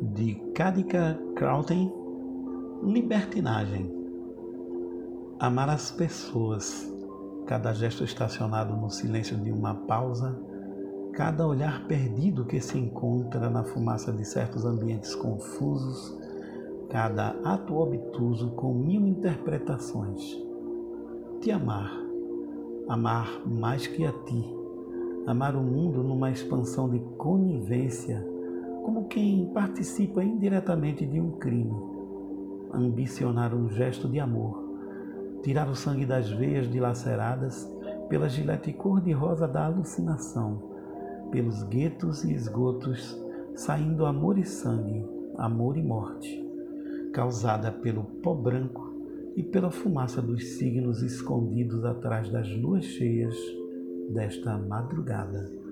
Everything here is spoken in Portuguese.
de Kadika Krauten, libertinagem. Amar as pessoas, cada gesto estacionado no silêncio de uma pausa, cada olhar perdido que se encontra na fumaça de certos ambientes confusos, cada ato obtuso com mil interpretações. Te amar, amar mais que a ti, amar o mundo numa expansão de conivência como quem participa indiretamente de um crime, ambicionar um gesto de amor, tirar o sangue das veias dilaceradas pela gilete cor-de-rosa da alucinação, pelos guetos e esgotos, saindo amor e sangue, amor e morte, causada pelo pó branco e pela fumaça dos signos escondidos atrás das luas cheias desta madrugada.